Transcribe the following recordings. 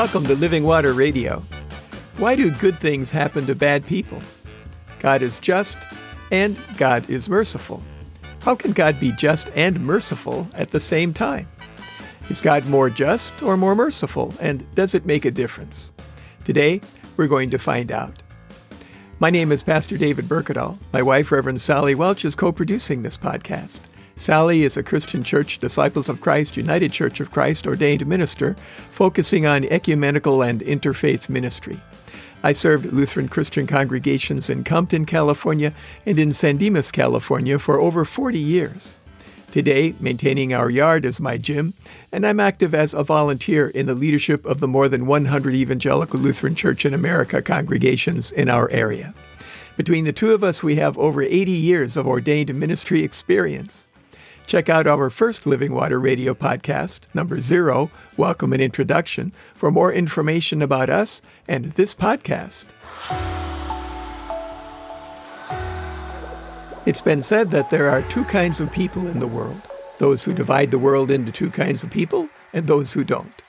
Welcome to Living Water Radio. Why do good things happen to bad people? God is just and God is merciful. How can God be just and merciful at the same time? Is God more just or more merciful? And does it make a difference? Today, we're going to find out. My name is Pastor David Berkedal. My wife, Reverend Sally Welch, is co producing this podcast. Sally is a Christian Church Disciples of Christ United Church of Christ ordained minister focusing on ecumenical and interfaith ministry. I served Lutheran Christian congregations in Compton, California, and in San Dimas, California for over 40 years. Today, maintaining our yard is my gym, and I'm active as a volunteer in the leadership of the more than 100 Evangelical Lutheran Church in America congregations in our area. Between the two of us, we have over 80 years of ordained ministry experience. Check out our first Living Water Radio podcast, number zero, Welcome and Introduction, for more information about us and this podcast. It's been said that there are two kinds of people in the world those who divide the world into two kinds of people and those who don't.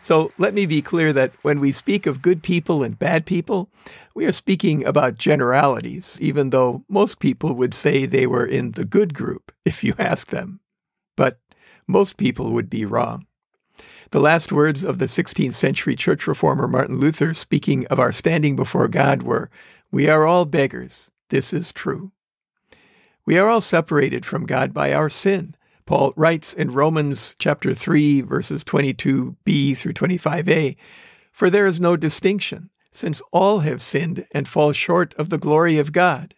So let me be clear that when we speak of good people and bad people, we are speaking about generalities, even though most people would say they were in the good group if you ask them. But most people would be wrong. The last words of the 16th century church reformer Martin Luther, speaking of our standing before God, were We are all beggars. This is true. We are all separated from God by our sin. Paul writes in Romans chapter 3 verses 22b through 25a, for there is no distinction, since all have sinned and fall short of the glory of God.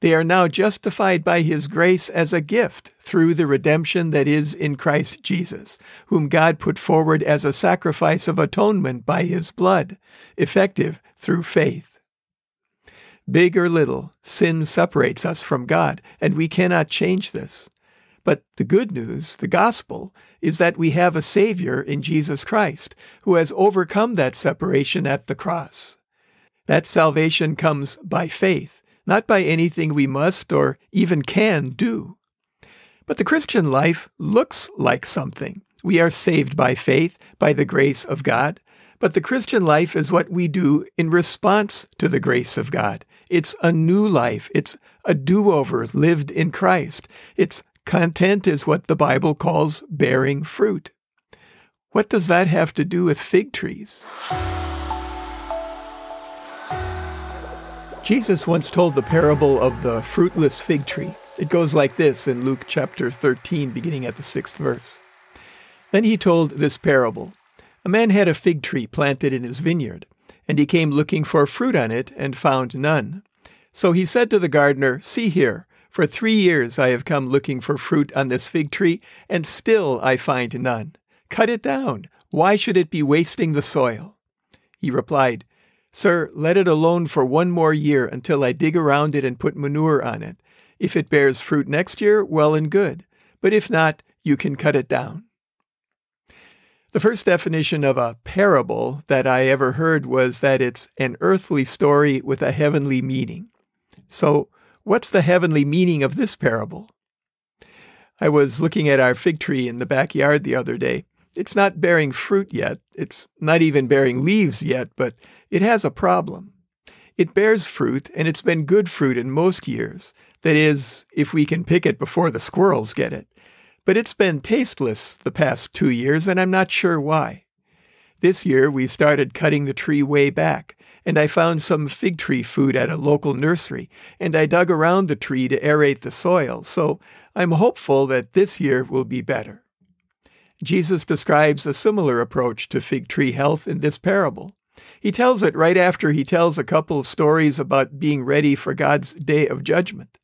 They are now justified by his grace as a gift through the redemption that is in Christ Jesus, whom God put forward as a sacrifice of atonement by his blood, effective through faith. Big or little, sin separates us from God, and we cannot change this. But the good news, the gospel, is that we have a Savior in Jesus Christ who has overcome that separation at the cross. That salvation comes by faith, not by anything we must or even can do. But the Christian life looks like something. We are saved by faith, by the grace of God. But the Christian life is what we do in response to the grace of God. It's a new life. It's a do over lived in Christ. Its content is what the Bible calls bearing fruit. What does that have to do with fig trees? Jesus once told the parable of the fruitless fig tree. It goes like this in Luke chapter 13, beginning at the sixth verse. Then he told this parable A man had a fig tree planted in his vineyard and he came looking for fruit on it and found none. So he said to the gardener, See here, for three years I have come looking for fruit on this fig tree, and still I find none. Cut it down. Why should it be wasting the soil? He replied, Sir, let it alone for one more year until I dig around it and put manure on it. If it bears fruit next year, well and good. But if not, you can cut it down. The first definition of a parable that I ever heard was that it's an earthly story with a heavenly meaning. So, what's the heavenly meaning of this parable? I was looking at our fig tree in the backyard the other day. It's not bearing fruit yet. It's not even bearing leaves yet, but it has a problem. It bears fruit, and it's been good fruit in most years. That is, if we can pick it before the squirrels get it but it's been tasteless the past two years, and I'm not sure why. This year, we started cutting the tree way back, and I found some fig tree food at a local nursery, and I dug around the tree to aerate the soil, so I'm hopeful that this year will be better. Jesus describes a similar approach to fig tree health in this parable. He tells it right after he tells a couple of stories about being ready for God's day of judgment.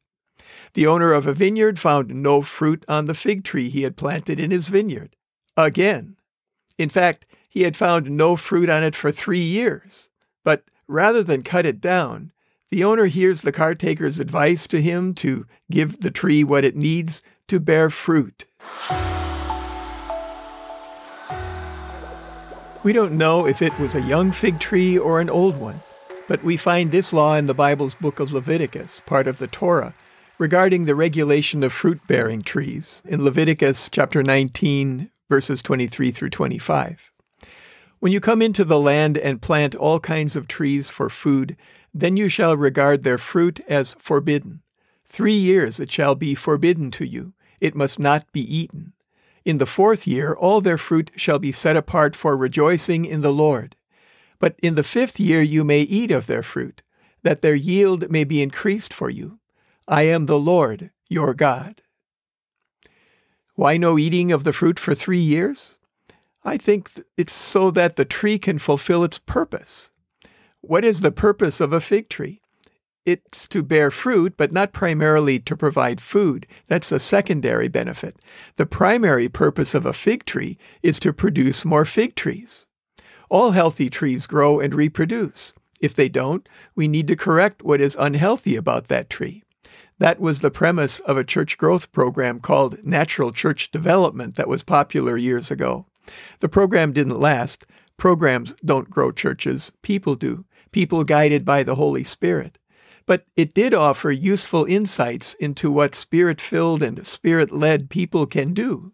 The owner of a vineyard found no fruit on the fig tree he had planted in his vineyard. Again. In fact, he had found no fruit on it for three years. But rather than cut it down, the owner hears the caretaker's advice to him to give the tree what it needs to bear fruit. We don't know if it was a young fig tree or an old one, but we find this law in the Bible's book of Leviticus, part of the Torah, regarding the regulation of fruit bearing trees in Leviticus chapter 19, verses 23 through 25. When you come into the land and plant all kinds of trees for food, then you shall regard their fruit as forbidden. Three years it shall be forbidden to you. It must not be eaten. In the fourth year all their fruit shall be set apart for rejoicing in the Lord. But in the fifth year you may eat of their fruit, that their yield may be increased for you. I am the Lord your God. Why no eating of the fruit for three years? I think it's so that the tree can fulfill its purpose. What is the purpose of a fig tree? It's to bear fruit, but not primarily to provide food. That's a secondary benefit. The primary purpose of a fig tree is to produce more fig trees. All healthy trees grow and reproduce. If they don't, we need to correct what is unhealthy about that tree. That was the premise of a church growth program called Natural Church Development that was popular years ago. The program didn't last. Programs don't grow churches, people do, people guided by the Holy Spirit. But it did offer useful insights into what spirit filled and spirit led people can do.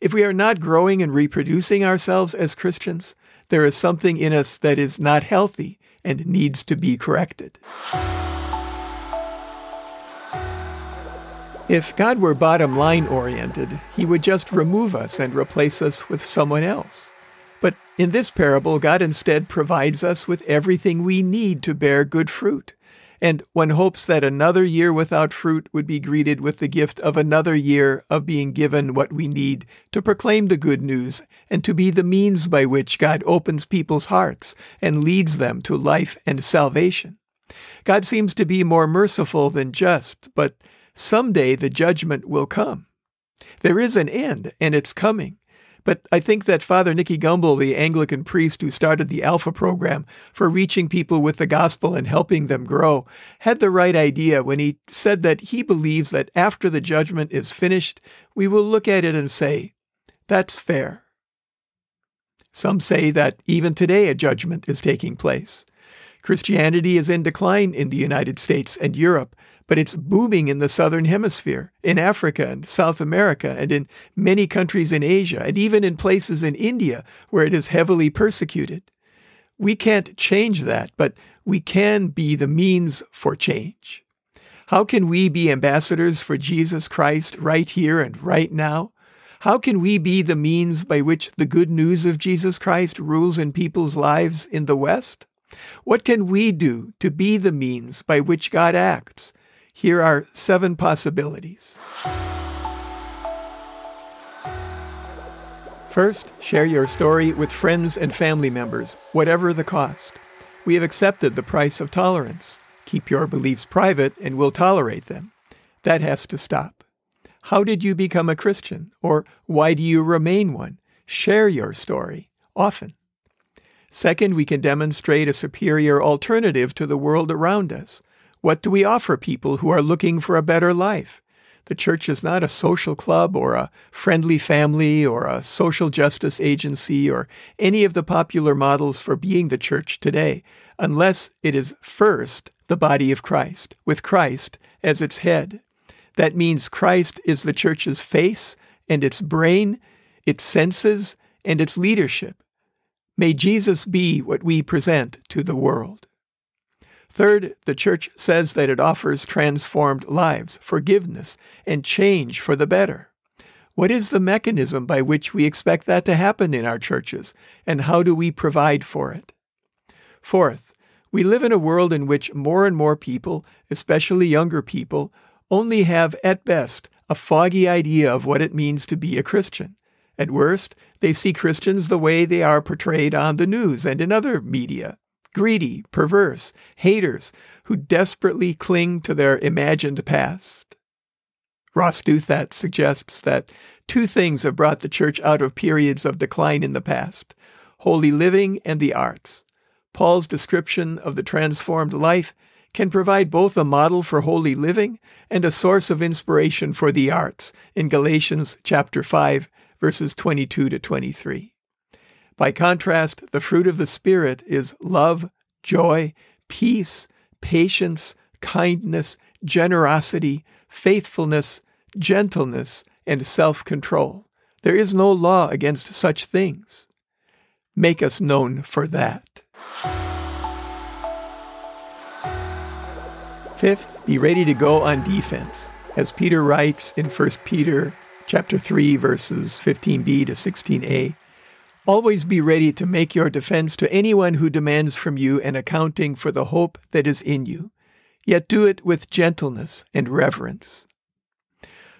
If we are not growing and reproducing ourselves as Christians, there is something in us that is not healthy and needs to be corrected. If God were bottom line oriented, he would just remove us and replace us with someone else. But in this parable, God instead provides us with everything we need to bear good fruit. And one hopes that another year without fruit would be greeted with the gift of another year of being given what we need to proclaim the good news and to be the means by which God opens people's hearts and leads them to life and salvation. God seems to be more merciful than just, but Someday the judgment will come. There is an end, and it's coming. But I think that Father Nicky Gumbel, the Anglican priest who started the Alpha program for reaching people with the gospel and helping them grow, had the right idea when he said that he believes that after the judgment is finished, we will look at it and say, that's fair. Some say that even today a judgment is taking place. Christianity is in decline in the United States and Europe, but it's booming in the southern hemisphere, in Africa and South America, and in many countries in Asia, and even in places in India where it is heavily persecuted. We can't change that, but we can be the means for change. How can we be ambassadors for Jesus Christ right here and right now? How can we be the means by which the good news of Jesus Christ rules in people's lives in the West? What can we do to be the means by which God acts here are seven possibilities. First, share your story with friends and family members, whatever the cost. We have accepted the price of tolerance. Keep your beliefs private and we'll tolerate them. That has to stop. How did you become a Christian? Or why do you remain one? Share your story often. Second, we can demonstrate a superior alternative to the world around us. What do we offer people who are looking for a better life? The church is not a social club or a friendly family or a social justice agency or any of the popular models for being the church today, unless it is first the body of Christ, with Christ as its head. That means Christ is the church's face and its brain, its senses, and its leadership. May Jesus be what we present to the world. Third, the church says that it offers transformed lives, forgiveness, and change for the better. What is the mechanism by which we expect that to happen in our churches, and how do we provide for it? Fourth, we live in a world in which more and more people, especially younger people, only have, at best, a foggy idea of what it means to be a Christian. At worst, they see Christians the way they are portrayed on the news and in other media greedy, perverse, haters who desperately cling to their imagined past. Ross Douthat suggests that two things have brought the church out of periods of decline in the past holy living and the arts. Paul's description of the transformed life can provide both a model for holy living and a source of inspiration for the arts in Galatians chapter 5 verses 22 to 23. By contrast, the fruit of the Spirit is love, joy, peace, patience, kindness, generosity, faithfulness, gentleness, and self control. There is no law against such things. Make us known for that. Fifth, be ready to go on defense. As Peter writes in 1 Peter chapter 3 verses 15b to 16a, always be ready to make your defense to anyone who demands from you an accounting for the hope that is in you, yet do it with gentleness and reverence.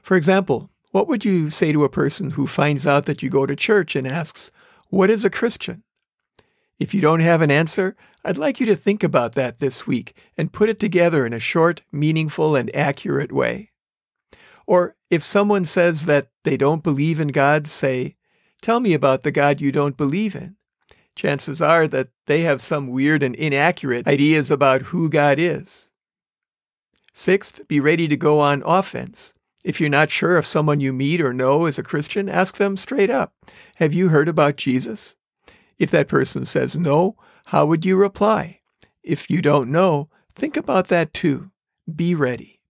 For example, what would you say to a person who finds out that you go to church and asks, What is a Christian? If you don't have an answer, I'd like you to think about that this week and put it together in a short, meaningful, and accurate way. Or if someone says that they don't believe in God, say, Tell me about the God you don't believe in. Chances are that they have some weird and inaccurate ideas about who God is. Sixth, be ready to go on offense. If you're not sure if someone you meet or know is a Christian, ask them straight up Have you heard about Jesus? If that person says no, how would you reply? If you don't know, think about that too. Be ready.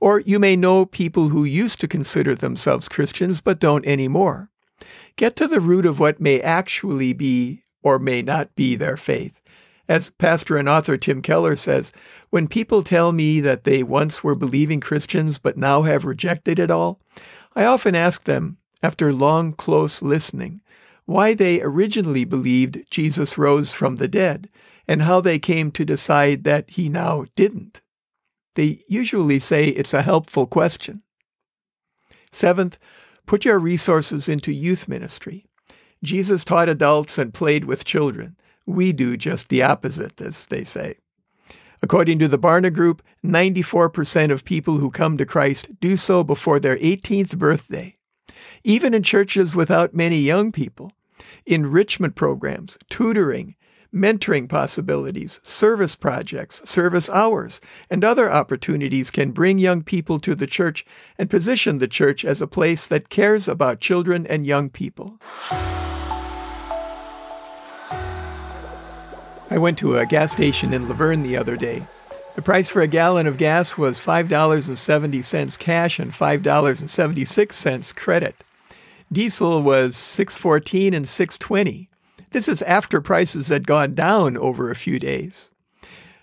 Or you may know people who used to consider themselves Christians but don't anymore. Get to the root of what may actually be or may not be their faith. As pastor and author Tim Keller says, when people tell me that they once were believing Christians but now have rejected it all, I often ask them, after long, close listening, why they originally believed Jesus rose from the dead, and how they came to decide that he now didn't. They usually say it's a helpful question. Seventh, put your resources into youth ministry. Jesus taught adults and played with children. We do just the opposite, as they say. According to the Barna Group, 94% of people who come to Christ do so before their 18th birthday even in churches without many young people, enrichment programs, tutoring, mentoring possibilities, service projects, service hours, and other opportunities can bring young people to the church and position the church as a place that cares about children and young people. I went to a gas station in La Verne the other day. The price for a gallon of gas was $5.70 cash and $5.76 credit. Diesel was 614 and 620. This is after prices had gone down over a few days.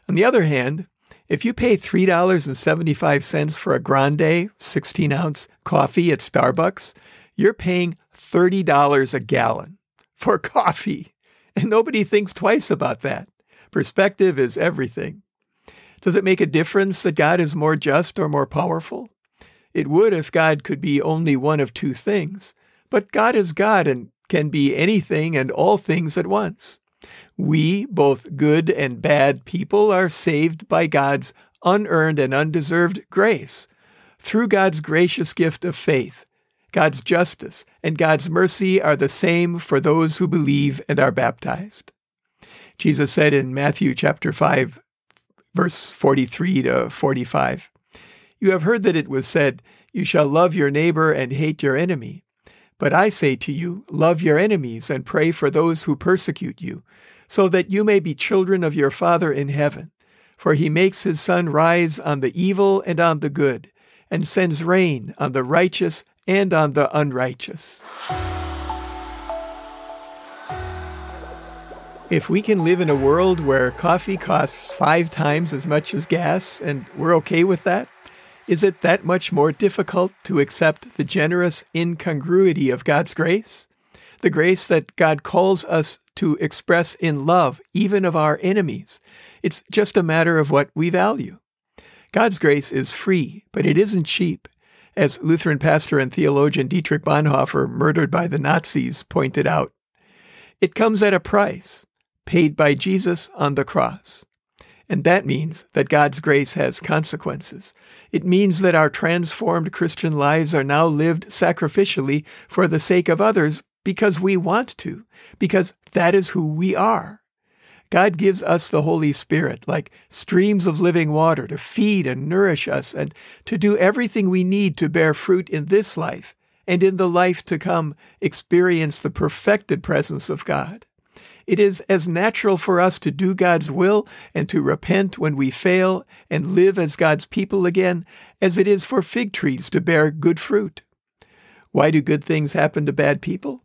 On the other hand, if you pay $3.75 for a grande 16 ounce coffee at Starbucks, you're paying $30 a gallon for coffee. And nobody thinks twice about that. Perspective is everything. Does it make a difference that God is more just or more powerful? It would if God could be only one of two things but God is God and can be anything and all things at once. We, both good and bad people, are saved by God's unearned and undeserved grace. Through God's gracious gift of faith, God's justice and God's mercy are the same for those who believe and are baptized. Jesus said in Matthew chapter 5, verse 43 to 45, You have heard that it was said, You shall love your neighbor and hate your enemy. But I say to you, love your enemies and pray for those who persecute you, so that you may be children of your Father in heaven. For he makes his sun rise on the evil and on the good, and sends rain on the righteous and on the unrighteous. If we can live in a world where coffee costs five times as much as gas, and we're okay with that, is it that much more difficult to accept the generous incongruity of God's grace? The grace that God calls us to express in love, even of our enemies. It's just a matter of what we value. God's grace is free, but it isn't cheap. As Lutheran pastor and theologian Dietrich Bonhoeffer, murdered by the Nazis, pointed out, it comes at a price paid by Jesus on the cross. And that means that God's grace has consequences. It means that our transformed Christian lives are now lived sacrificially for the sake of others because we want to, because that is who we are. God gives us the Holy Spirit like streams of living water to feed and nourish us and to do everything we need to bear fruit in this life and in the life to come experience the perfected presence of God. It is as natural for us to do God's will and to repent when we fail and live as God's people again as it is for fig trees to bear good fruit. Why do good things happen to bad people?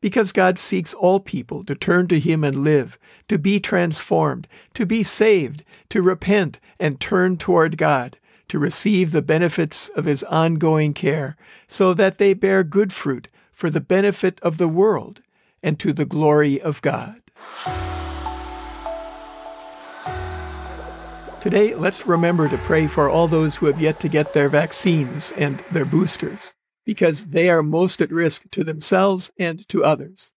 because God seeks all people to turn to Him and live, to be transformed, to be saved, to repent and turn toward God, to receive the benefits of His ongoing care, so that they bear good fruit for the benefit of the world and to the glory of God. Today, let's remember to pray for all those who have yet to get their vaccines and their boosters, because they are most at risk to themselves and to others.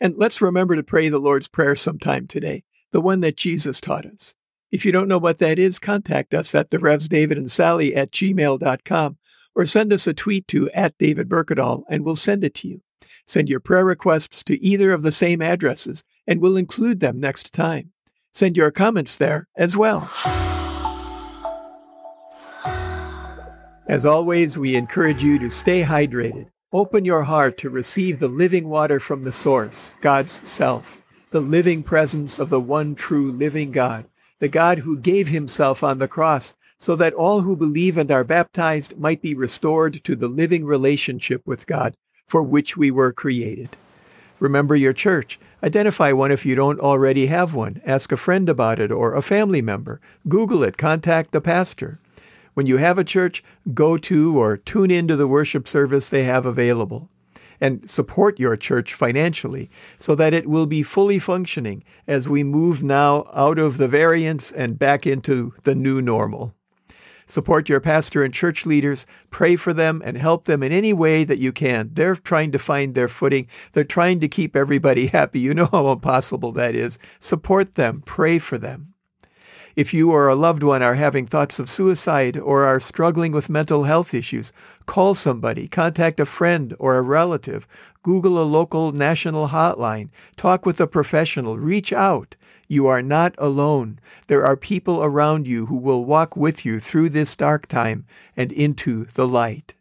And let's remember to pray the Lord's Prayer sometime today, the one that Jesus taught us. If you don't know what that is, contact us at the Revs David and Sally at gmail.com or send us a tweet to at David and we'll send it to you. Send your prayer requests to either of the same addresses and we'll include them next time. Send your comments there as well. As always, we encourage you to stay hydrated. Open your heart to receive the living water from the source, God's self, the living presence of the one true living God, the God who gave himself on the cross so that all who believe and are baptized might be restored to the living relationship with God for which we were created. Remember your church. Identify one if you don't already have one. Ask a friend about it or a family member. Google it. Contact the pastor. When you have a church, go to or tune into the worship service they have available. And support your church financially so that it will be fully functioning as we move now out of the variants and back into the new normal. Support your pastor and church leaders. Pray for them and help them in any way that you can. They're trying to find their footing. They're trying to keep everybody happy. You know how impossible that is. Support them. Pray for them. If you or a loved one are having thoughts of suicide or are struggling with mental health issues, call somebody, contact a friend or a relative, Google a local national hotline, talk with a professional, reach out. You are not alone. There are people around you who will walk with you through this dark time and into the light.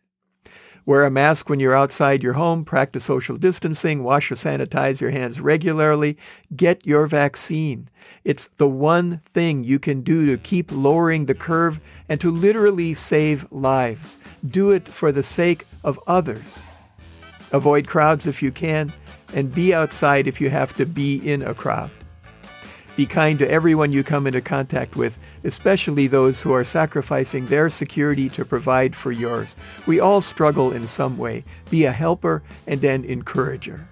Wear a mask when you're outside your home, practice social distancing, wash or sanitize your hands regularly, get your vaccine. It's the one thing you can do to keep lowering the curve and to literally save lives. Do it for the sake of others. Avoid crowds if you can, and be outside if you have to be in a crowd. Be kind to everyone you come into contact with, especially those who are sacrificing their security to provide for yours. We all struggle in some way. Be a helper and an encourager.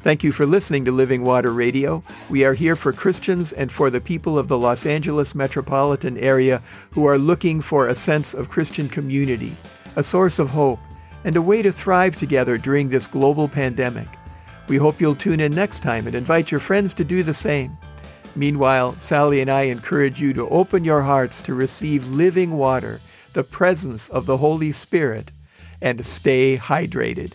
Thank you for listening to Living Water Radio. We are here for Christians and for the people of the Los Angeles metropolitan area who are looking for a sense of Christian community, a source of hope, and a way to thrive together during this global pandemic. We hope you'll tune in next time and invite your friends to do the same. Meanwhile, Sally and I encourage you to open your hearts to receive living water, the presence of the Holy Spirit, and stay hydrated.